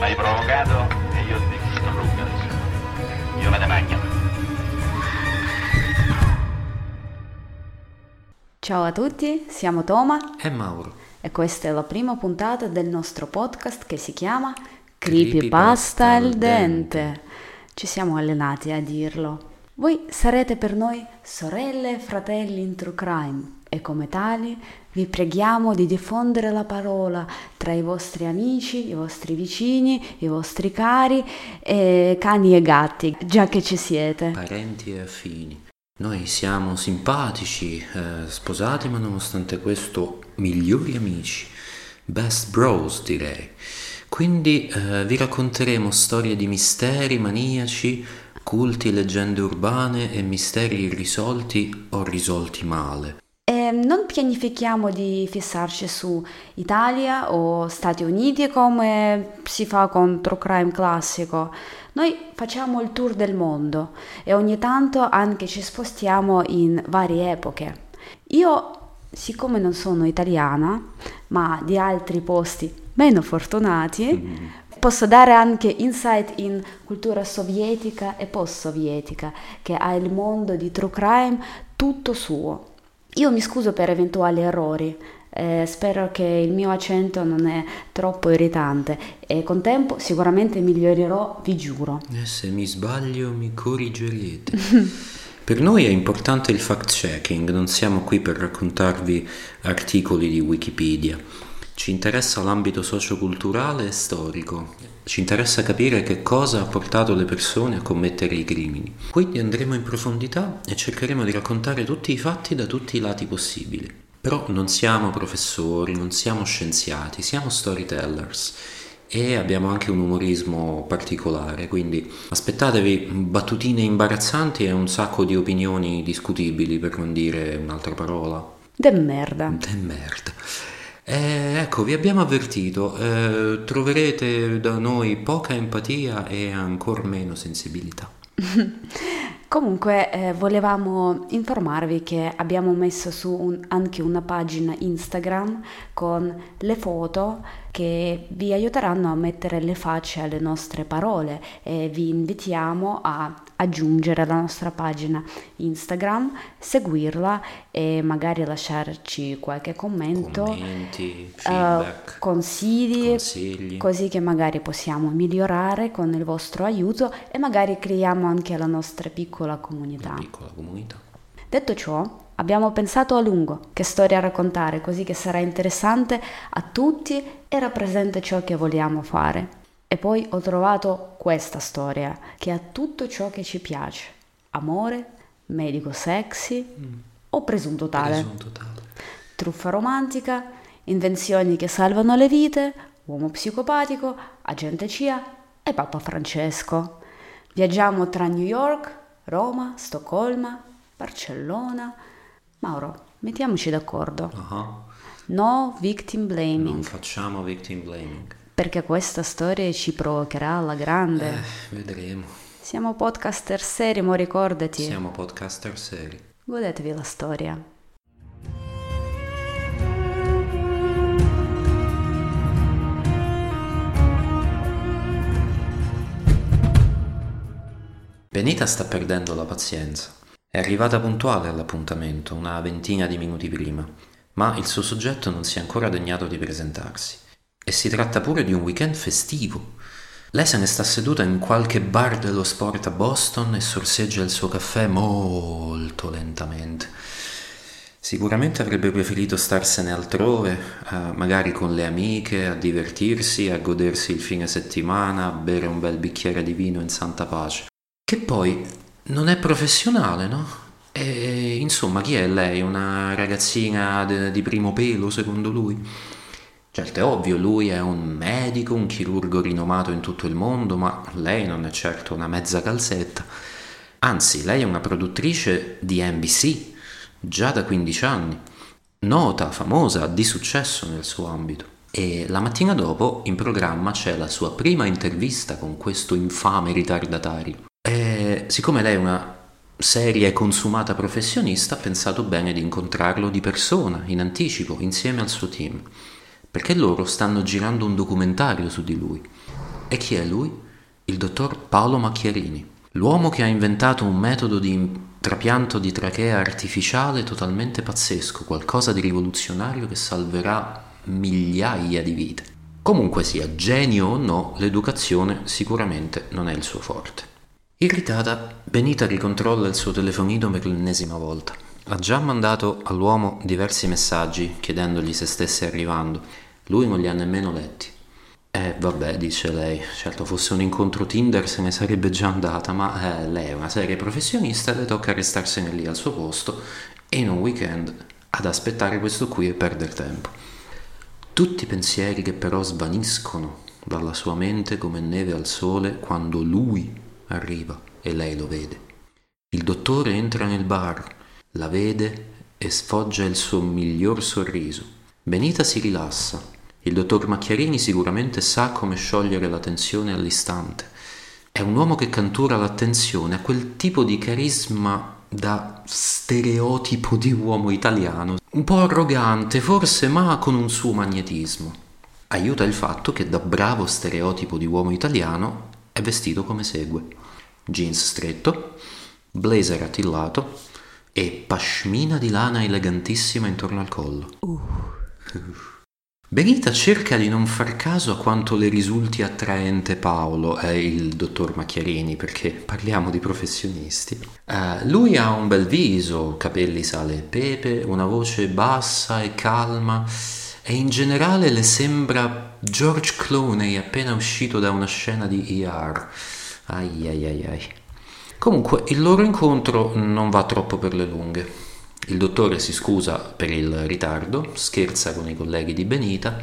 Mi hai provocato e io ti distruggo adesso. Io me ne mangio. Ciao a tutti, siamo Toma E Mauro. e questa è la prima puntata del nostro podcast che si chiama Creepypasta al dente. Ci siamo allenati a dirlo. Voi sarete per noi sorelle e fratelli in true crime e come tali vi preghiamo di diffondere la parola tra i vostri amici, i vostri vicini, i vostri cari, e cani e gatti, già che ci siete. Parenti e affini. Noi siamo simpatici, eh, sposati, ma nonostante questo migliori amici. Best bros, direi. Quindi eh, vi racconteremo storie di misteri maniaci, culti, leggende urbane e misteri irrisolti o risolti male. E non pianifichiamo di fissarci su Italia o Stati Uniti come si fa con True Crime classico. Noi facciamo il tour del mondo e ogni tanto anche ci spostiamo in varie epoche. Io, siccome non sono italiana, ma di altri posti meno fortunati, posso dare anche insight in cultura sovietica e post-sovietica, che ha il mondo di True Crime tutto suo. Io mi scuso per eventuali errori, eh, spero che il mio accento non è troppo irritante e con tempo sicuramente migliorerò, vi giuro. E se mi sbaglio mi corrigerete. Per noi è importante il fact-checking, non siamo qui per raccontarvi articoli di Wikipedia. Ci interessa l'ambito socioculturale e storico. Ci interessa capire che cosa ha portato le persone a commettere i crimini. Quindi andremo in profondità e cercheremo di raccontare tutti i fatti da tutti i lati possibili. Però non siamo professori, non siamo scienziati, siamo storytellers e abbiamo anche un umorismo particolare, quindi aspettatevi battutine imbarazzanti e un sacco di opinioni discutibili, per non dire un'altra parola. De merda. De merda. Eh, ecco, vi abbiamo avvertito, eh, troverete da noi poca empatia e ancora meno sensibilità. Comunque eh, volevamo informarvi che abbiamo messo su un- anche una pagina Instagram con le foto che vi aiuteranno a mettere le facce alle nostre parole e vi invitiamo a aggiungere la nostra pagina Instagram, seguirla e magari lasciarci qualche commento, Commenti, eh, feedback, consigli, consigli. così che magari possiamo migliorare con il vostro aiuto e magari creiamo anche la nostra piccola comunità. Piccola comunità. Detto ciò, abbiamo pensato a lungo che storia raccontare, così che sarà interessante a tutti e rappresenta ciò che vogliamo fare. E poi ho trovato questa storia che ha tutto ciò che ci piace. Amore, medico sexy o presunto tale. Presunto tale. Truffa romantica, invenzioni che salvano le vite, uomo psicopatico, agente CIA e Papa Francesco. Viaggiamo tra New York, Roma, Stoccolma, Barcellona. Mauro, mettiamoci d'accordo. Ah, No victim Non blaming, facciamo victim blaming. perché questa storia ci provocherà alla grande. Eh, vedremo. Siamo podcaster seri, mo ricordati. Siamo podcaster seri. Godetevi la storia. Benita sta perdendo la pazienza. È arrivata puntuale all'appuntamento, una ventina di minuti prima, ma il suo soggetto non si è ancora degnato di presentarsi. E si tratta pure di un weekend festivo. Lei se ne sta seduta in qualche bar dello sport a Boston e sorseggia il suo caffè molto lentamente. Sicuramente avrebbe preferito starsene altrove, eh, magari con le amiche, a divertirsi, a godersi il fine settimana, a bere un bel bicchiere di vino in santa pace. Che poi non è professionale, no? E insomma, chi è lei? Una ragazzina de- di primo pelo, secondo lui? Certo, è ovvio, lui è un medico, un chirurgo rinomato in tutto il mondo, ma lei non è certo una mezza calzetta. Anzi, lei è una produttrice di NBC, già da 15 anni, nota, famosa, di successo nel suo ambito. E la mattina dopo in programma c'è la sua prima intervista con questo infame ritardatario. Siccome lei è una seria e consumata professionista, ha pensato bene di incontrarlo di persona, in anticipo, insieme al suo team, perché loro stanno girando un documentario su di lui. E chi è lui? Il dottor Paolo Macchiarini, l'uomo che ha inventato un metodo di trapianto di trachea artificiale totalmente pazzesco, qualcosa di rivoluzionario che salverà migliaia di vite. Comunque sia, genio o no, l'educazione sicuramente non è il suo forte. Irritata, Benita ricontrolla il suo telefonino per l'ennesima volta. Ha già mandato all'uomo diversi messaggi chiedendogli se stesse arrivando. Lui non li ha nemmeno letti. Eh, vabbè, dice lei, certo fosse un incontro Tinder se ne sarebbe già andata, ma eh, lei è una seria professionista, le tocca restarsene lì al suo posto e in un weekend ad aspettare questo qui e perdere tempo. Tutti pensieri che però svaniscono dalla sua mente come neve al sole quando lui arriva e lei lo vede. Il dottore entra nel bar, la vede e sfoggia il suo miglior sorriso. Benita si rilassa. Il dottor Macchiarini sicuramente sa come sciogliere la tensione all'istante. È un uomo che cantura l'attenzione a quel tipo di carisma da stereotipo di uomo italiano, un po' arrogante forse, ma con un suo magnetismo. Aiuta il fatto che da bravo stereotipo di uomo italiano è vestito come segue: jeans stretto, blazer attillato e pashmina di lana elegantissima intorno al collo. Uh. Benita cerca di non far caso a quanto le risulti attraente Paolo, eh, il dottor Macchiarini, perché parliamo di professionisti. Uh, lui ha un bel viso, capelli sale e pepe, una voce bassa e calma e in generale le sembra George Clooney appena uscito da una scena di ER. Ai ai ai ai. Comunque, il loro incontro non va troppo per le lunghe. Il dottore si scusa per il ritardo, scherza con i colleghi di Benita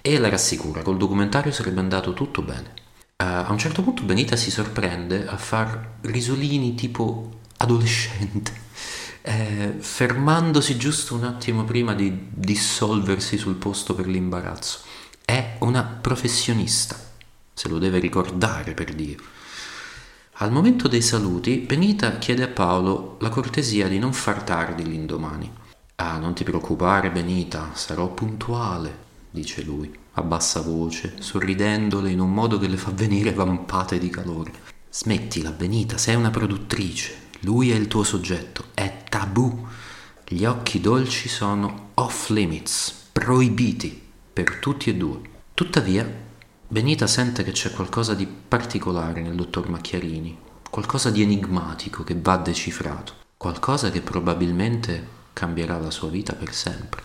e la rassicura, col documentario sarebbe andato tutto bene. Uh, a un certo punto Benita si sorprende a far risolini tipo adolescente, eh, fermandosi giusto un attimo prima di dissolversi sul posto per l'imbarazzo. È una professionista, se lo deve ricordare per Dio. Al momento dei saluti, Benita chiede a Paolo la cortesia di non far tardi l'indomani. Ah, non ti preoccupare, Benita, sarò puntuale, dice lui, a bassa voce, sorridendole in un modo che le fa venire vampate di calore. Smettila, Benita, sei una produttrice, lui è il tuo soggetto, è tabù. Gli occhi dolci sono off limits, proibiti per tutti e due. Tuttavia, Benita sente che c'è qualcosa di particolare nel dottor Macchiarini, qualcosa di enigmatico che va decifrato, qualcosa che probabilmente cambierà la sua vita per sempre.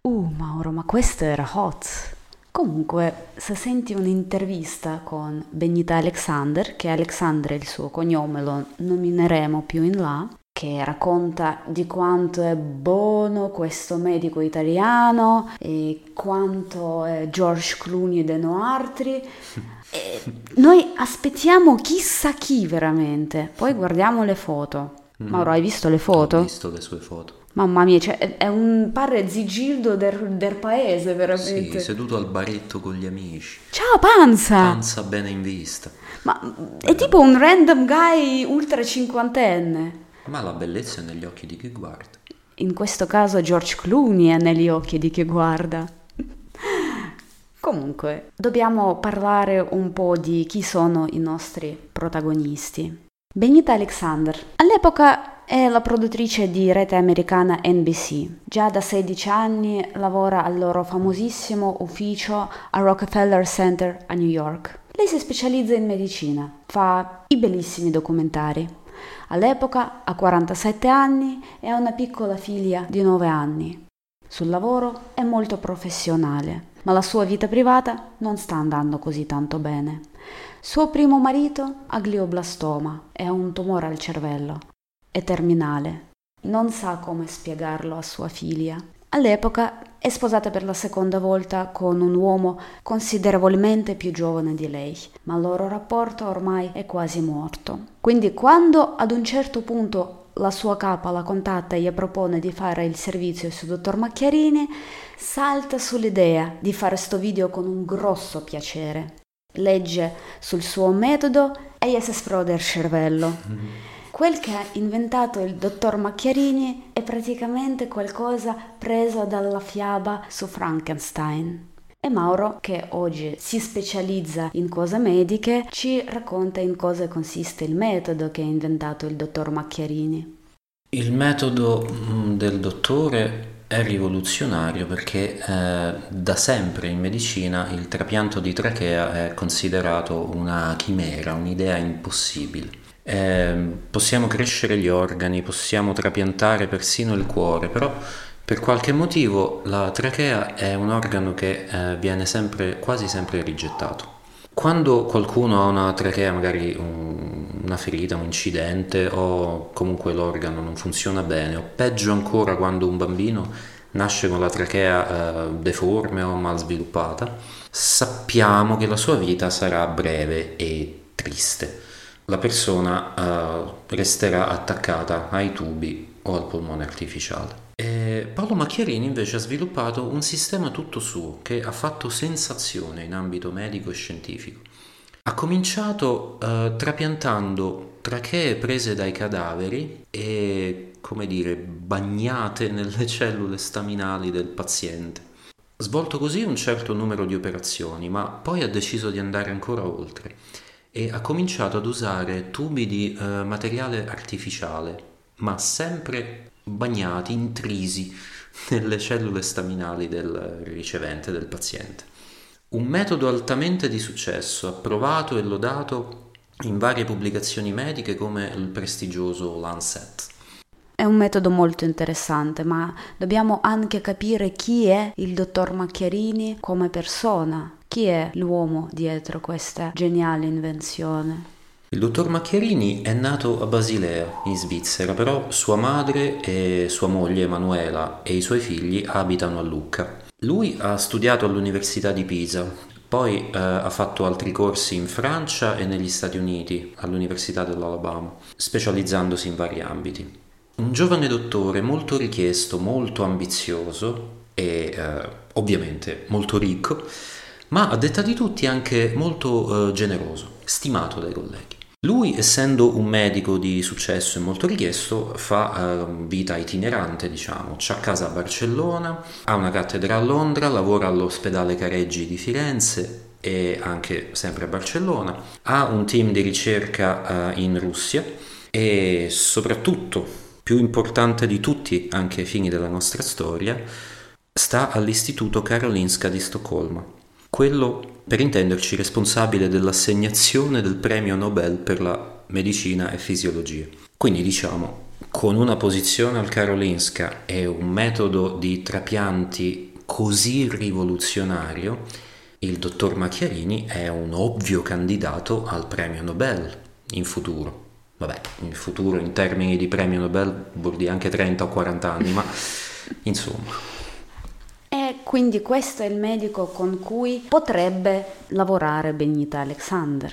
Uh, Mauro, ma questo era hot! Comunque, se senti un'intervista con Benita Alexander, che Alexander è il suo cognome, lo nomineremo più in là, che racconta di quanto è buono questo medico italiano e quanto è George Clooney de Noartri. E noi aspettiamo chissà chi veramente. Poi guardiamo le foto. Mm. Mauro, hai visto le foto? Ho visto le sue foto. Mamma mia, cioè, è un padre zigildo del, del, paese, veramente. Sì, seduto al baretto con gli amici. Ciao, panza! Panza bene in vista. Ma è tipo un random guy ultra cinquantenne. Ma la bellezza è negli occhi di chi guarda. In questo caso George Clooney è negli occhi di chi guarda. Comunque, dobbiamo parlare un po' di chi sono i nostri protagonisti. Benita Alexander. All'epoca è la produttrice di rete americana NBC. Già da 16 anni lavora al loro famosissimo ufficio a Rockefeller Center a New York. Lei si specializza in medicina, fa i bellissimi documentari. All'epoca ha 47 anni e ha una piccola figlia di 9 anni. Sul lavoro è molto professionale, ma la sua vita privata non sta andando così tanto bene. Suo primo marito ha glioblastoma ha un tumore al cervello è terminale. Non sa come spiegarlo a sua figlia. All'epoca è sposata per la seconda volta con un uomo considerevolmente più giovane di lei, ma il loro rapporto ormai è quasi morto. Quindi quando ad un certo punto la sua capa la contatta e gli propone di fare il servizio su dottor Macchiarini, salta sull'idea di fare sto video con un grosso piacere. Legge sul suo metodo e gli si esplode il cervello. Mm-hmm Quel che ha inventato il dottor Macchiarini è praticamente qualcosa preso dalla fiaba su Frankenstein. E Mauro, che oggi si specializza in cose mediche, ci racconta in cosa consiste il metodo che ha inventato il dottor Macchiarini. Il metodo mm, del dottore è rivoluzionario perché eh, da sempre in medicina il trapianto di trachea è considerato una chimera, un'idea impossibile. Eh, possiamo crescere gli organi, possiamo trapiantare persino il cuore, però per qualche motivo la trachea è un organo che eh, viene sempre, quasi sempre rigettato. Quando qualcuno ha una trachea, magari un, una ferita, un incidente o comunque l'organo non funziona bene, o peggio ancora quando un bambino nasce con la trachea eh, deforme o mal sviluppata, sappiamo che la sua vita sarà breve e triste la persona uh, resterà attaccata ai tubi o al polmone artificiale. E Paolo Macchiarini invece ha sviluppato un sistema tutto suo che ha fatto sensazione in ambito medico e scientifico. Ha cominciato uh, trapiantando trachee prese dai cadaveri e, come dire, bagnate nelle cellule staminali del paziente. Svolto così un certo numero di operazioni, ma poi ha deciso di andare ancora oltre e ha cominciato ad usare tubi di eh, materiale artificiale, ma sempre bagnati, intrisi nelle cellule staminali del ricevente, del paziente. Un metodo altamente di successo, approvato e lodato in varie pubblicazioni mediche come il prestigioso Lancet. È un metodo molto interessante, ma dobbiamo anche capire chi è il dottor Macchiarini come persona, chi è l'uomo dietro questa geniale invenzione? Il dottor Macchiarini è nato a Basilea, in Svizzera, però sua madre e sua moglie Emanuela e i suoi figli abitano a Lucca. Lui ha studiato all'Università di Pisa, poi eh, ha fatto altri corsi in Francia e negli Stati Uniti, all'Università dell'Alabama, specializzandosi in vari ambiti. Un giovane dottore molto richiesto, molto ambizioso e eh, ovviamente molto ricco, ma a detta di tutti anche molto eh, generoso, stimato dai colleghi. Lui, essendo un medico di successo e molto richiesto, fa eh, vita itinerante, diciamo. C'ha casa a Barcellona, ha una cattedra a Londra, lavora all'ospedale Careggi di Firenze e anche sempre a Barcellona, ha un team di ricerca eh, in Russia e soprattutto, più importante di tutti anche ai fini della nostra storia, sta all'Istituto Karolinska di Stoccolma, quello, per intenderci, responsabile dell'assegnazione del premio Nobel per la medicina e fisiologia. Quindi diciamo, con una posizione al Karolinska e un metodo di trapianti così rivoluzionario, il dottor Macchiarini è un ovvio candidato al premio Nobel in futuro. Vabbè, in futuro in termini di premio Nobel vuol dire anche 30 o 40 anni, ma insomma. Quindi questo è il medico con cui potrebbe lavorare Benita Alexander.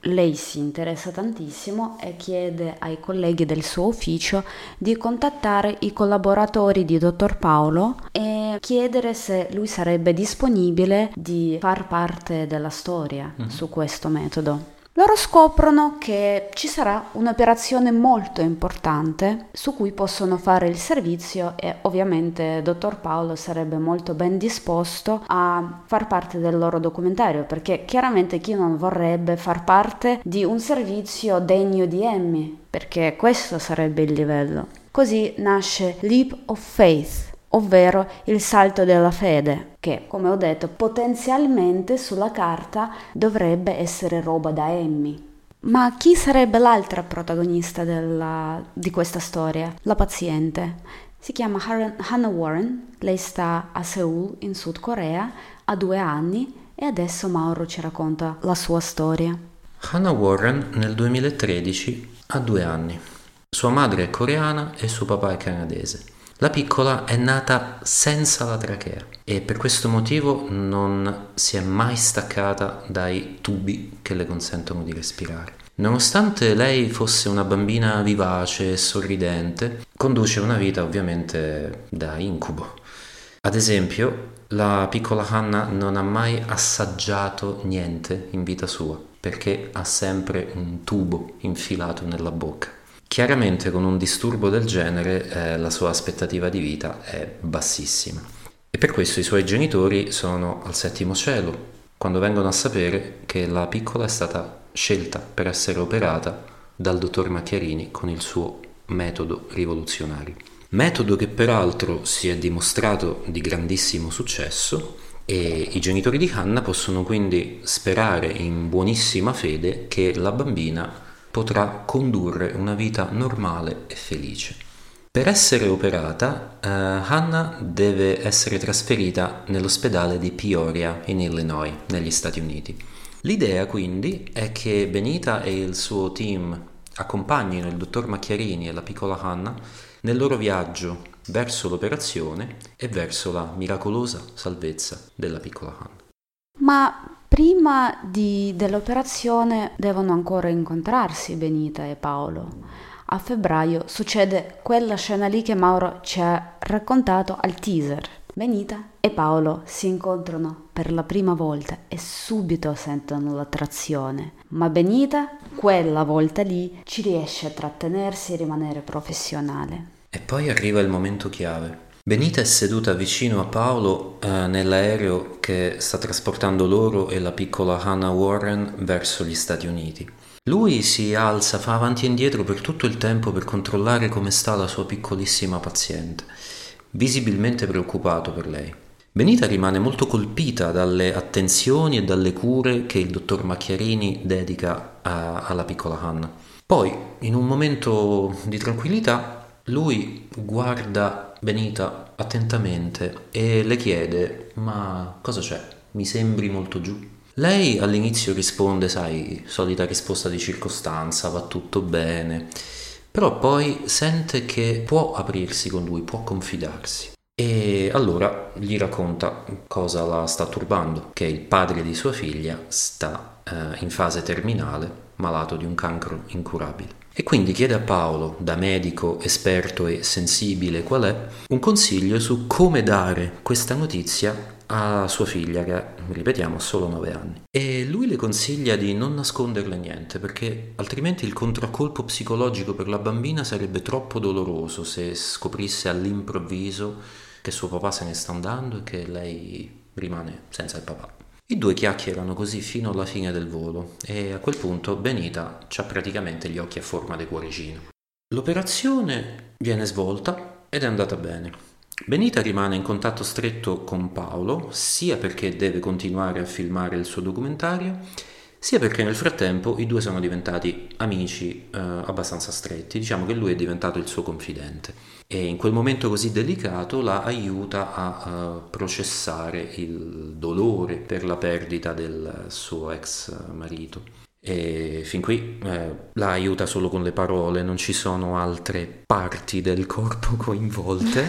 Lei si interessa tantissimo e chiede ai colleghi del suo ufficio di contattare i collaboratori di Dottor Paolo e chiedere se lui sarebbe disponibile di far parte della storia mm-hmm. su questo metodo loro scoprono che ci sarà un'operazione molto importante su cui possono fare il servizio e ovviamente dottor Paolo sarebbe molto ben disposto a far parte del loro documentario perché chiaramente chi non vorrebbe far parte di un servizio degno di Emmy perché questo sarebbe il livello. Così nasce Leap of Faith ovvero il salto della fede, che, come ho detto, potenzialmente sulla carta dovrebbe essere roba da Emmy. Ma chi sarebbe l'altra protagonista della, di questa storia? La paziente. Si chiama Hannah Warren, lei sta a Seoul, in Sud Corea, ha due anni e adesso Mauro ci racconta la sua storia. Hannah Warren nel 2013 ha due anni. Sua madre è coreana e suo papà è canadese. La piccola è nata senza la trachea e per questo motivo non si è mai staccata dai tubi che le consentono di respirare. Nonostante lei fosse una bambina vivace e sorridente, conduce una vita ovviamente da incubo. Ad esempio, la piccola Hannah non ha mai assaggiato niente in vita sua, perché ha sempre un tubo infilato nella bocca. Chiaramente con un disturbo del genere eh, la sua aspettativa di vita è bassissima e per questo i suoi genitori sono al settimo cielo quando vengono a sapere che la piccola è stata scelta per essere operata dal dottor Macchiarini con il suo metodo rivoluzionario. Metodo che peraltro si è dimostrato di grandissimo successo e i genitori di Hannah possono quindi sperare in buonissima fede che la bambina potrà condurre una vita normale e felice. Per essere operata, uh, Hannah deve essere trasferita nell'ospedale di Peoria in Illinois, negli Stati Uniti. L'idea quindi è che Benita e il suo team accompagnino il dottor Macchiarini e la piccola Hannah nel loro viaggio verso l'operazione e verso la miracolosa salvezza della piccola Hannah. Ma prima di, dell'operazione devono ancora incontrarsi Benita e Paolo. A febbraio succede quella scena lì che Mauro ci ha raccontato al teaser. Benita e Paolo si incontrano per la prima volta e subito sentono l'attrazione, ma Benita quella volta lì ci riesce a trattenersi e rimanere professionale. E poi arriva il momento chiave. Benita è seduta vicino a Paolo eh, nell'aereo che sta trasportando loro e la piccola Hannah Warren verso gli Stati Uniti. Lui si alza, fa avanti e indietro per tutto il tempo per controllare come sta la sua piccolissima paziente, visibilmente preoccupato per lei. Benita rimane molto colpita dalle attenzioni e dalle cure che il dottor Macchiarini dedica a, alla piccola Hannah. Poi, in un momento di tranquillità, lui guarda Benita attentamente e le chiede: Ma cosa c'è? Mi sembri molto giù. Lei all'inizio risponde, sai, solita risposta di circostanza, va tutto bene, però poi sente che può aprirsi con lui, può confidarsi. E allora gli racconta cosa la sta turbando, che il padre di sua figlia sta eh, in fase terminale, malato di un cancro incurabile. E quindi chiede a Paolo, da medico esperto e sensibile qual è, un consiglio su come dare questa notizia a sua figlia che, ripetiamo, ha solo 9 anni. E lui le consiglia di non nasconderle niente perché altrimenti il contraccolpo psicologico per la bambina sarebbe troppo doloroso se scoprisse all'improvviso che suo papà se ne sta andando e che lei rimane senza il papà. I due chiacchierano così fino alla fine del volo e a quel punto Benita ha praticamente gli occhi a forma di cuoricino. L'operazione viene svolta ed è andata bene. Benita rimane in contatto stretto con Paolo sia perché deve continuare a filmare il suo documentario sia perché nel frattempo i due sono diventati amici eh, abbastanza stretti, diciamo che lui è diventato il suo confidente e in quel momento così delicato la aiuta a uh, processare il dolore per la perdita del suo ex marito. E fin qui eh, la aiuta solo con le parole, non ci sono altre parti del corpo coinvolte.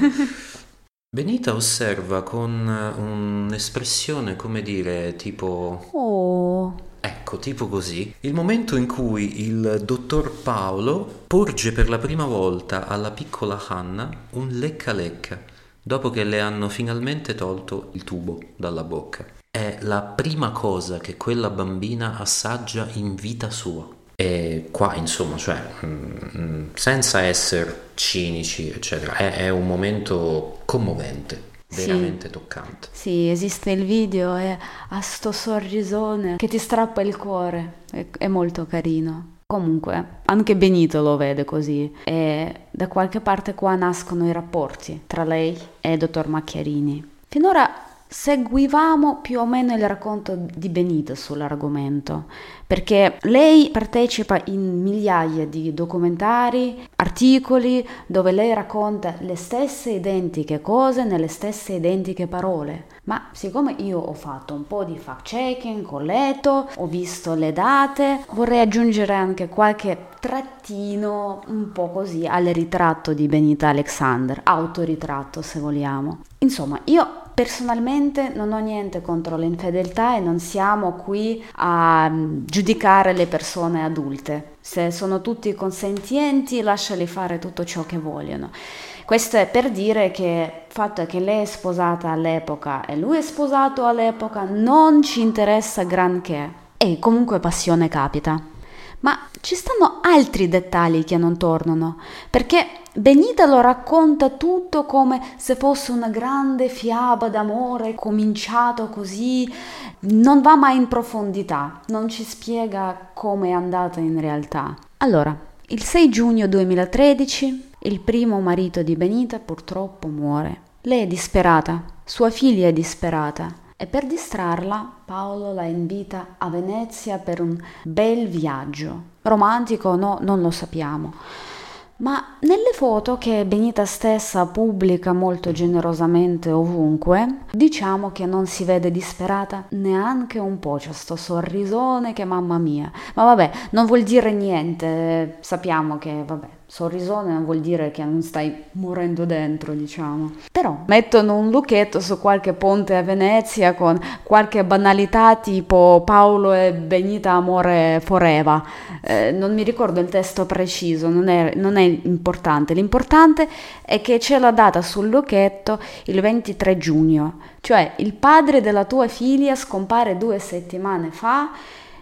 Benita osserva con un'espressione, come dire, tipo... Oh Ecco, tipo così, il momento in cui il dottor Paolo porge per la prima volta alla piccola Hanna un lecca lecca, dopo che le hanno finalmente tolto il tubo dalla bocca. È la prima cosa che quella bambina assaggia in vita sua. E qua, insomma, cioè, mm, senza essere cinici, eccetera, è, è un momento commovente veramente sì. toccante. Sì, esiste il video e ha sto sorrisone che ti strappa il cuore, è, è molto carino. Comunque, anche Benito lo vede così e da qualche parte qua nascono i rapporti tra lei e il dottor Macchiarini. Finora seguivamo più o meno il racconto di Benito sull'argomento, perché lei partecipa in migliaia di documentari, articoli dove lei racconta le stesse identiche cose nelle stesse identiche parole. Ma siccome io ho fatto un po' di fact checking, ho letto, ho visto le date, vorrei aggiungere anche qualche trattino un po' così al ritratto di Benita Alexander, autoritratto se vogliamo. Insomma, io Personalmente non ho niente contro l'infedeltà e non siamo qui a mm, giudicare le persone adulte. Se sono tutti consentienti, lasciali fare tutto ciò che vogliono. Questo è per dire che il fatto che lei è sposata all'epoca e lui è sposato all'epoca non ci interessa granché. E comunque passione capita. Ma ci stanno altri dettagli che non tornano, perché Benita lo racconta tutto come se fosse una grande fiaba d'amore cominciato così, non va mai in profondità, non ci spiega come è andata in realtà. Allora, il 6 giugno 2013 il primo marito di Benita purtroppo muore. Lei è disperata, sua figlia è disperata e per distrarla Paolo la invita a Venezia per un bel viaggio. Romantico o no, non lo sappiamo. Ma nelle foto che Benita stessa pubblica molto generosamente ovunque, diciamo che non si vede disperata neanche un po', c'è sto sorrisone che mamma mia. Ma vabbè, non vuol dire niente, sappiamo che vabbè, sorrisone non vuol dire che non stai morendo dentro, diciamo. Però mettono un lucchetto su qualche ponte a Venezia con qualche banalità tipo Paolo e Benita amore foreva. Eh, non mi ricordo il testo preciso, non è, non è importante. L'importante è che c'è la data sul lucchetto il 23 giugno, cioè il padre della tua figlia scompare due settimane fa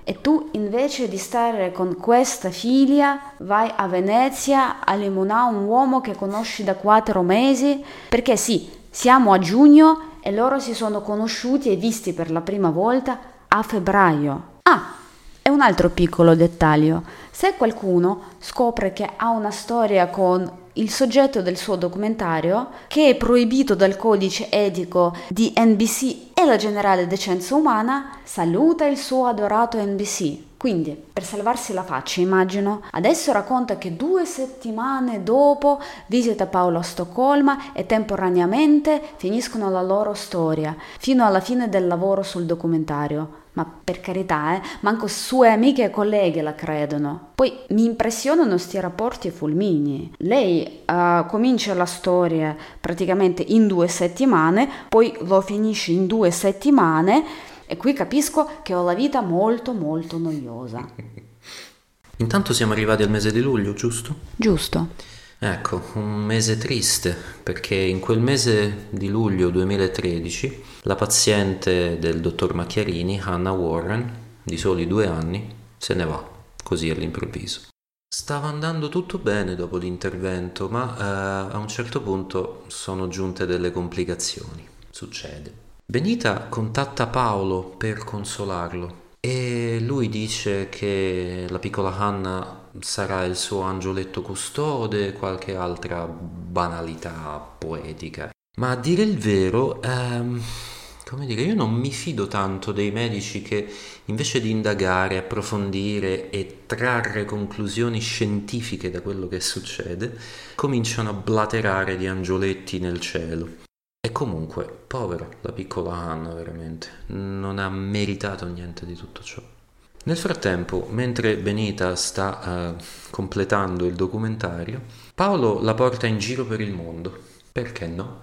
e tu invece di stare con questa figlia vai a Venezia a limonare un uomo che conosci da quattro mesi, perché sì, siamo a giugno e loro si sono conosciuti e visti per la prima volta a febbraio. Ah, e un altro piccolo dettaglio, se qualcuno scopre che ha una storia con il soggetto del suo documentario, che è proibito dal codice etico di NBC e la generale decenza umana, saluta il suo adorato NBC. Quindi, per salvarsi la faccia, immagino, adesso racconta che due settimane dopo visita Paolo a Stoccolma e temporaneamente finiscono la loro storia, fino alla fine del lavoro sul documentario. Ma per carità, eh, manco sue amiche e colleghe la credono. Poi mi impressionano sti rapporti fulmini. Lei uh, comincia la storia praticamente in due settimane, poi lo finisce in due settimane e qui capisco che ho la vita molto molto noiosa. Intanto siamo arrivati al mese di luglio, giusto? Giusto. Ecco, un mese triste, perché in quel mese di luglio 2013 la paziente del dottor Macchiarini, Hannah Warren, di soli due anni, se ne va, così all'improvviso. Stava andando tutto bene dopo l'intervento, ma eh, a un certo punto sono giunte delle complicazioni. Succede. Benita contatta Paolo per consolarlo e lui dice che la piccola Hannah sarà il suo angioletto custode, qualche altra banalità poetica. Ma a dire il vero, ehm, come dire, io non mi fido tanto dei medici che invece di indagare, approfondire e trarre conclusioni scientifiche da quello che succede, cominciano a blaterare di angioletti nel cielo. E comunque, povera la piccola Anna, veramente, non ha meritato niente di tutto ciò. Nel frattempo, mentre Benita sta uh, completando il documentario, Paolo la porta in giro per il mondo. Perché no?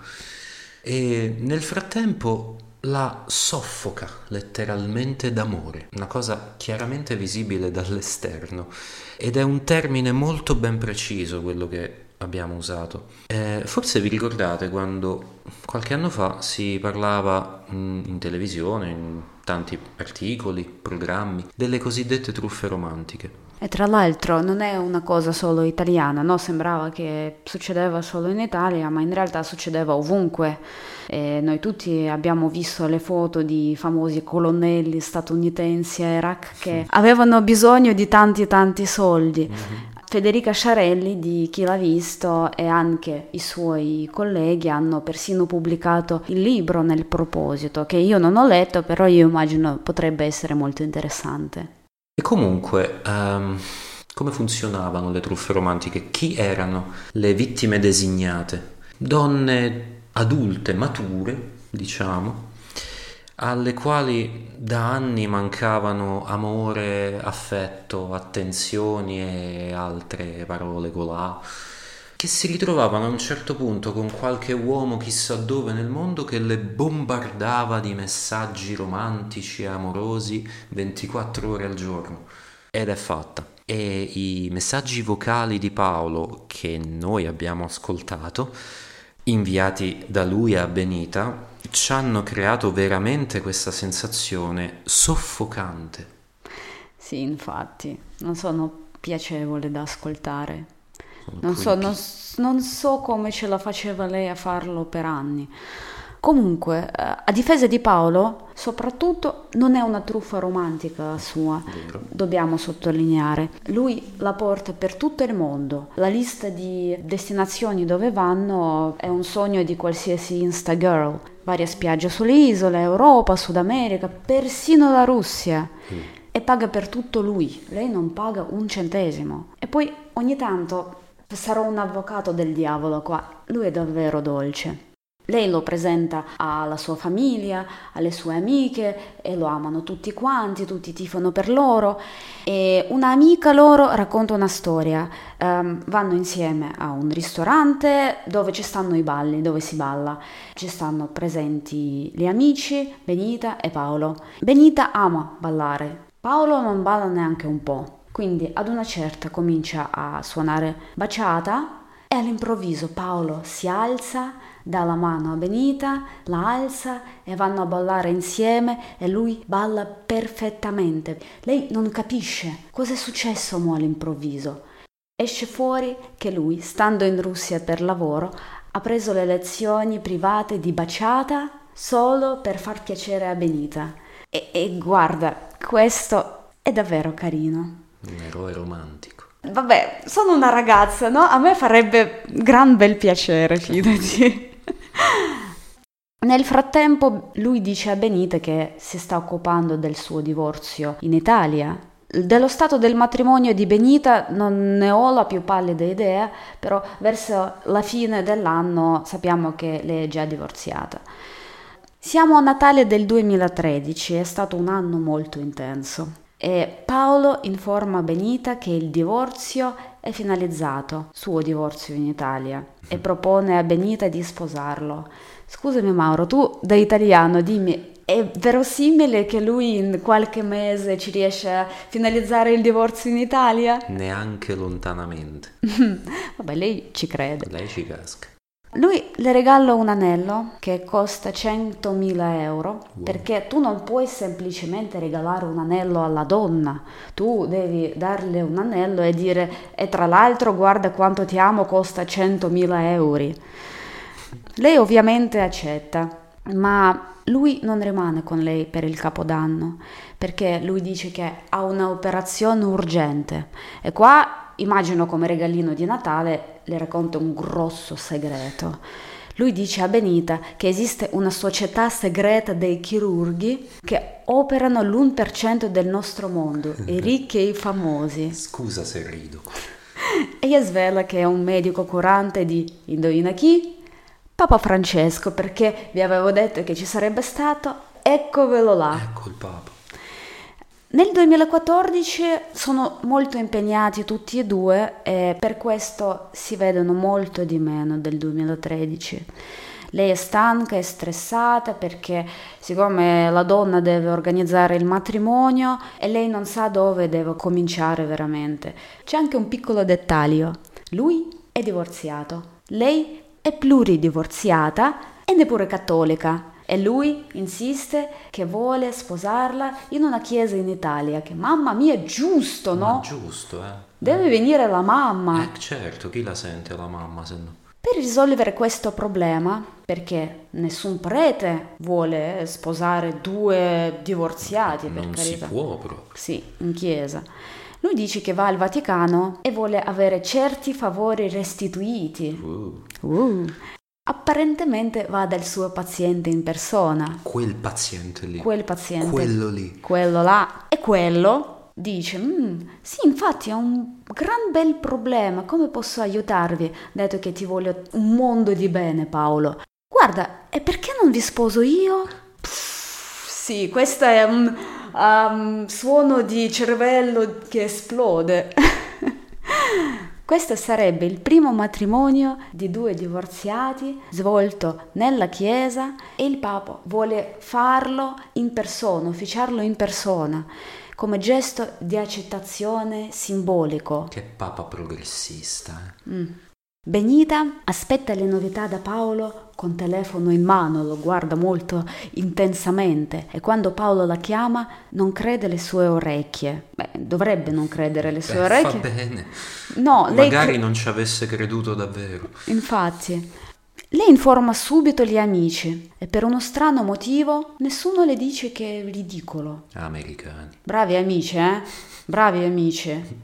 E nel frattempo la soffoca letteralmente d'amore, una cosa chiaramente visibile dall'esterno ed è un termine molto ben preciso quello che abbiamo usato. Eh, forse vi ricordate quando qualche anno fa si parlava mh, mm, in televisione, in tanti articoli, programmi, delle cosiddette truffe romantiche. E tra l'altro non è una cosa solo italiana, no? Sembrava che succedeva solo in Italia, ma in realtà succedeva ovunque. E noi tutti abbiamo visto le foto di famosi colonnelli statunitensi a Iraq che avevano bisogno di tanti tanti soldi. Mm-hmm. Federica Sciarelli di Chi l'ha visto e anche i suoi colleghi hanno persino pubblicato il libro nel proposito, che io non ho letto, però io immagino potrebbe essere molto interessante. E comunque, um, come funzionavano le truffe romantiche? Chi erano le vittime designate? Donne adulte, mature, diciamo, alle quali da anni mancavano amore, affetto, attenzioni e altre parole colà che si ritrovavano a un certo punto con qualche uomo chissà dove nel mondo che le bombardava di messaggi romantici e amorosi 24 ore al giorno. Ed è fatta. E i messaggi vocali di Paolo che noi abbiamo ascoltato, inviati da lui a Benita, ci hanno creato veramente questa sensazione soffocante Sì, infatti, non sono piacevoli da ascoltare. Non so, non, non so come ce la faceva lei a farlo per anni. Comunque, eh, a difesa di Paolo, soprattutto non è una truffa romantica sua, dobbiamo sottolineare. Lui la porta per tutto il mondo. La lista di destinazioni dove vanno è un sogno di qualsiasi Insta girl. Varie spiagge sulle isole, Europa, Sud America, persino la Russia. E paga per tutto lui. Lei non paga un centesimo. E poi ogni tanto sarò un avvocato del diavolo qua. Lui è davvero dolce. Lei lo presenta alla sua famiglia, alle sue amiche e lo amano tutti quanti, tutti tifano per loro. E un'amica loro racconta una storia. Ehm, vanno insieme a un ristorante dove ci stanno i balli, dove si balla. Ci stanno presenti gli amici, Benita e Paolo. Benita ama ballare, Paolo non balla neanche un po'. Quindi ad una certa comincia a suonare baciata e all'improvviso Paolo si alza, dà la mano a Benita, la alza e vanno a ballare insieme e lui balla perfettamente. Lei non capisce cosa è successo mo all'improvviso. Esce fuori che lui, stando in Russia per lavoro, ha preso le lezioni private di baciata solo per far piacere a Benita. E, e guarda, questo è davvero carino. Un eroe romantico. Vabbè, sono una ragazza, no? A me farebbe gran bel piacere, fidati. Nel frattempo lui dice a Benita che si sta occupando del suo divorzio in Italia. Dello stato del matrimonio di Benita non ne ho la più pallida idea, però verso la fine dell'anno sappiamo che lei è già divorziata. Siamo a Natale del 2013, è stato un anno molto intenso. E Paolo informa Benita che il divorzio è finalizzato, suo divorzio in Italia, e propone a Benita di sposarlo. Scusami Mauro, tu da italiano dimmi, è verosimile che lui in qualche mese ci riesce a finalizzare il divorzio in Italia? Neanche lontanamente. Vabbè, lei ci crede. Lei ci casca. Lui le regala un anello che costa 100.000 euro Wow. perché tu non puoi semplicemente regalare un anello alla donna, tu devi darle un anello e dire e tra l'altro guarda quanto ti amo, costa 100.000 euro. Lei ovviamente accetta, ma lui non rimane con lei per il capodanno perché lui dice che ha un'operazione urgente e qua immagino come regalino di Natale le racconta un grosso segreto. Lui dice a Benita che esiste una società segreta dei chirurghi che operano l'1% del nostro mondo, i ricchi e i famosi. Scusa se rido. E gli svela che è un medico curante di, indovina chi? Papa Francesco, perché vi avevo detto che ci sarebbe stato, eccovelo là. Ecco il Papa. Nel 2014 sono molto impegnati tutti e due e per questo si vedono molto di meno del 2013. Lei è stanca e stressata perché siccome la donna deve organizzare il matrimonio e lei non sa dove deve cominciare veramente. C'è anche un piccolo dettaglio. Lui è divorziato, lei è pluridivorziata e neppure cattolica. E lui insiste che vuole sposarla in una chiesa in Italia, che mamma mia è giusto, Ma no? giusto, eh. Deve venire la mamma. Eh, certo, chi la sente la mamma se no? Per risolvere questo problema, perché nessun prete vuole sposare due divorziati, per Non si può proprio. Sì, in chiesa. Lui dice che va al Vaticano e vuole avere certi favori restituiti. Uh, Uh. Apparentemente va dal suo paziente in persona. quel paziente lì. Quel paziente. Quello lì. quello là e quello dice "Mm, sì infatti ho un gran bel problema come posso aiutarvi dato che ti voglio un mondo di bene Paolo guarda e perché non vi sposo io Pff, sì questo è un um, suono di cervello che esplode Questo sarebbe il primo matrimonio di due divorziati svolto nella chiesa e il Papa vuole farlo in persona, ufficiarlo in persona, come gesto di accettazione simbolico. Che papa progressista, eh. Benita aspetta le novità da Paolo con telefono in mano, lo guarda molto intensamente e quando Paolo la chiama non crede le sue orecchie. Beh, dovrebbe non credere le sue Beh, orecchie. Fa bene. No, Magari cre- non ci avesse creduto davvero. Infatti, lei informa subito gli amici e per uno strano motivo nessuno le dice che è ridicolo. Americani. Bravi amici, eh? Bravi amici.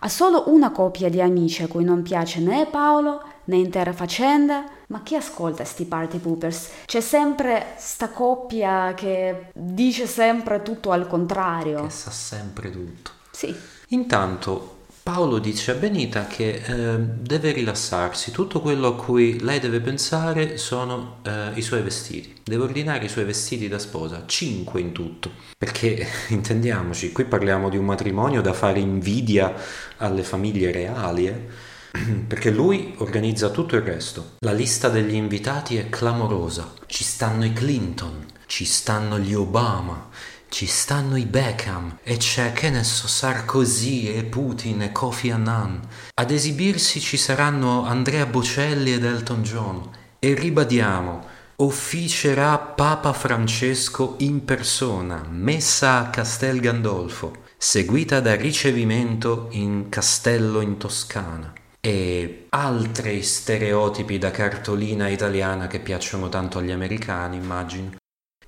Ha solo una coppia di amici a cui non piace né Paolo né intera faccenda, ma chi ascolta sti party poopers? C'è sempre sta coppia che dice sempre tutto al contrario. Che sa sempre tutto. Sì, Intanto Paolo dice a Benita che eh, deve rilassarsi, tutto quello a cui lei deve pensare sono eh, i suoi vestiti, deve ordinare i suoi vestiti da sposa, cinque in tutto, perché intendiamoci, qui parliamo di un matrimonio da fare invidia alle famiglie reali, eh? perché lui organizza tutto il resto. La lista degli invitati è clamorosa, ci stanno i Clinton, ci stanno gli Obama, ci stanno i Beckham e c'è, che ne so, Sarkozy e Putin e Kofi Annan. Ad esibirsi ci saranno Andrea Bocelli ed Elton John. E ribadiamo, officerà Papa Francesco in persona, messa a Castel Gandolfo, seguita da ricevimento in castello in Toscana. E altri stereotipi da cartolina italiana che piacciono tanto agli americani, immagino.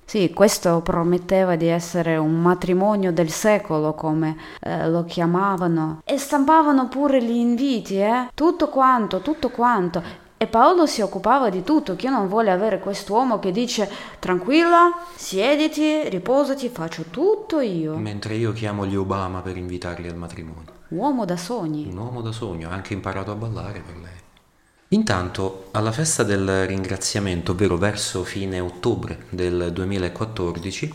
Sì, questo prometteva di essere un matrimonio del secolo, come eh, lo chiamavano. E stampavano pure gli inviti, eh? Tutto quanto, tutto quanto. E Paolo si occupava di tutto, che non vuole avere quest'uomo che dice tranquilla, siediti, riposati, faccio tutto io. Mentre io chiamo gli Obama per invitarli al matrimonio. Uomo da sogni. Un uomo da sogno, ha anche imparato a ballare per lei. Intanto, alla festa del ringraziamento, ovvero verso fine ottobre del 2014,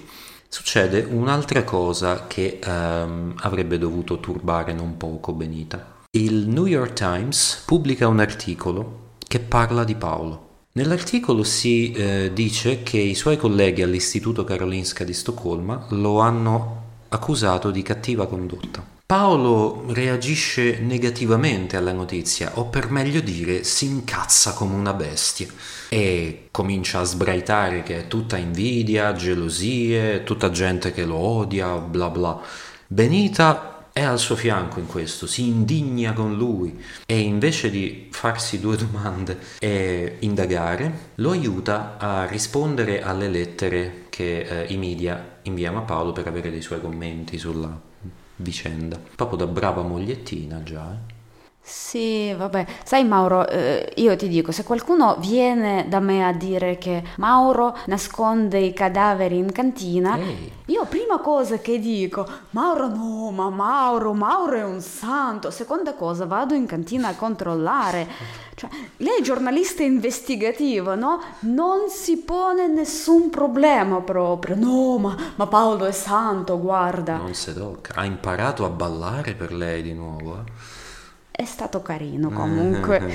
succede un'altra cosa che ehm, avrebbe dovuto turbare non poco Benita. Il New York Times pubblica un articolo che parla di Paolo. Nell'articolo si eh, dice che i suoi colleghi all'Istituto Karolinska di Stoccolma lo hanno accusato di cattiva condotta. Paolo reagisce negativamente alla notizia, o per meglio dire, si incazza come una bestia e comincia a sbraitare che è tutta invidia, gelosie, tutta gente che lo odia, bla bla. Benita è al suo fianco in questo, si indigna con lui e invece di farsi due domande e indagare, lo aiuta a rispondere alle lettere che eh, i media inviano a Paolo per avere dei suoi commenti sulla vicenda. Proprio da brava mogliettina già. Eh. Sì, vabbè. Sai Mauro, eh, io ti dico, se qualcuno viene da me a dire che Mauro nasconde i cadaveri in cantina, Ehi. io prima cosa che dico, Mauro no, ma Mauro, Mauro è un santo. Seconda cosa, vado in cantina a controllare. Cioè, lei è giornalista investigativa, no? Non si pone nessun problema proprio. No, ma, ma Paolo è santo, guarda. Non si tocca. Ha imparato a ballare per lei di nuovo. Eh? È stato carino comunque.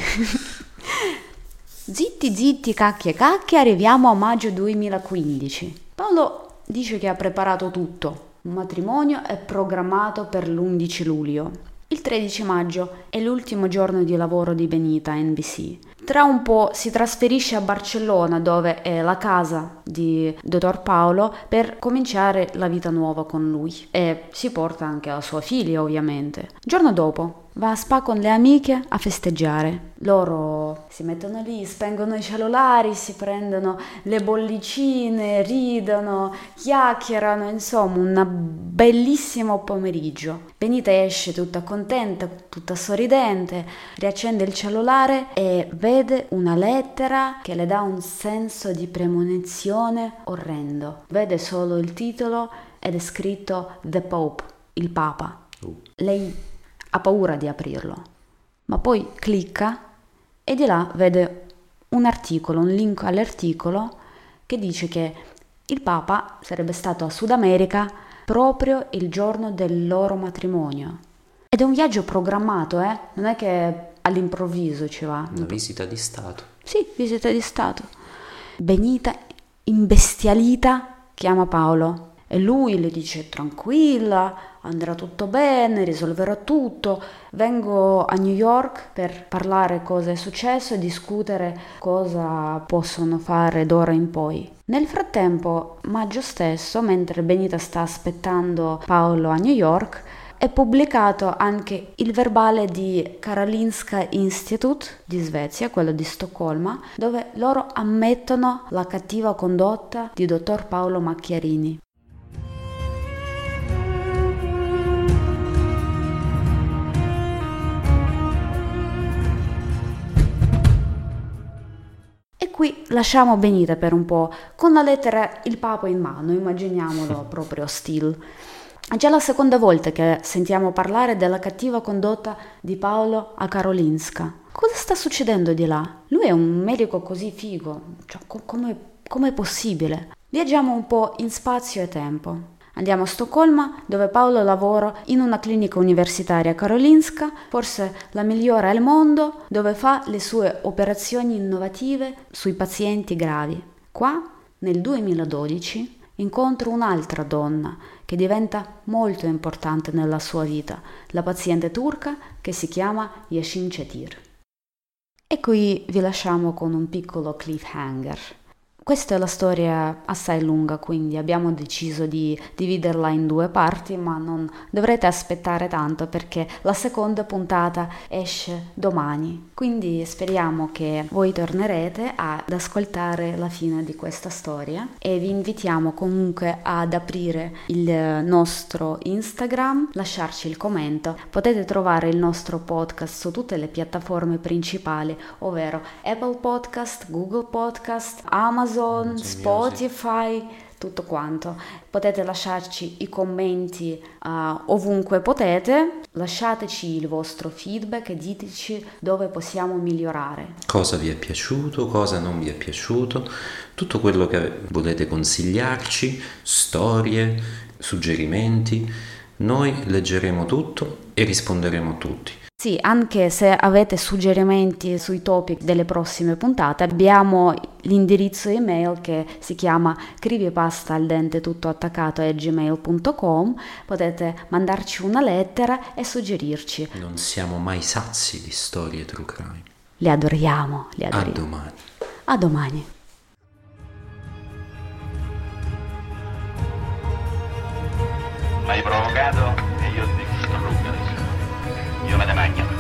zitti, zitti, cacchie, cacchie, arriviamo a maggio 2015. Paolo dice che ha preparato tutto. Un matrimonio è programmato per l'11 luglio. Il 13 maggio è l'ultimo giorno di lavoro di Benita a NBC. Tra un po' si trasferisce a Barcellona, dove è la casa di dottor Paolo, per cominciare la vita nuova con lui. E si porta anche la sua figlia, ovviamente. Giorno dopo va a spa con le amiche a festeggiare. Loro si mettono lì, spengono i cellulari, si prendono le bollicine, ridono, chiacchierano, insomma, un bellissimo pomeriggio. Benita esce tutta contenta, tutta sorridente, riaccende il cellulare e vede una lettera che le dà un senso di premonizione orrendo. Vede solo il titolo ed è scritto The Pope, il Papa. Uh. Lei ha paura di aprirlo, ma poi clicca e di là vede un articolo, un link all'articolo che dice che il Papa sarebbe stato a Sud America proprio il giorno del loro matrimonio. Ed è un viaggio programmato, eh? Non è che all'improvviso ci va. Una visita di Stato. Sì, visita di Stato. Benita, imbestialita, chiama Paolo e lui le dice tranquilla, andrà tutto bene, risolverò tutto, vengo a New York per parlare cosa è successo e discutere cosa possono fare d'ora in poi. Nel frattempo, maggio stesso, mentre Benita sta aspettando Paolo a New York, è pubblicato anche il verbale di Karolinska Institute di Svezia, quello di Stoccolma, dove loro ammettono la cattiva condotta di dottor Paolo Macchiarini. Qui lasciamo Benita per un po', con la lettera il Papa in mano, immaginiamolo proprio still. È già la seconda volta che sentiamo parlare della cattiva condotta di Paolo a Karolinska. Cosa sta succedendo di là? Lui è un medico così figo, cioè, come è possibile? Viaggiamo un po' in spazio e tempo. Andiamo a Stoccolma, dove Paolo lavora in una clinica universitaria Karolinska, forse la migliore al mondo, dove fa le sue operazioni innovative sui pazienti gravi. Qua, nel 2012, incontro un'altra donna che diventa molto importante nella sua vita, la paziente turca che si chiama Yashin Chetir. E qui vi lasciamo con un piccolo cliffhanger. Questa è la storia assai lunga, quindi abbiamo deciso di dividerla in due parti, ma non dovrete aspettare tanto perché la seconda puntata esce domani. Quindi speriamo che voi tornerete ad ascoltare la fine di questa storia e vi invitiamo comunque ad aprire il nostro Instagram, lasciarci il commento. Potete trovare il nostro podcast su tutte le piattaforme principali, ovvero Apple Podcast, Google Podcast, Amazon Amazon, Spotify, tutto quanto. Potete lasciarci i commenti uh, ovunque potete, lasciateci il vostro feedback e diteci dove possiamo migliorare. Cosa vi è piaciuto, cosa non vi è piaciuto, tutto quello che volete consigliarci, storie, suggerimenti. Noi leggeremo tutto e risponderemo a tutti. Sì, anche se avete suggerimenti sui topic delle prossime puntate, abbiamo l'indirizzo email che si chiama crivipasta al dente tutto attaccato a gmail.com. Potete mandarci una lettera e suggerirci. Non siamo mai sazi di storie true crime. Le adoriamo, le adoriamo. A domani. A domani. L'hai provocato e io ti distruggo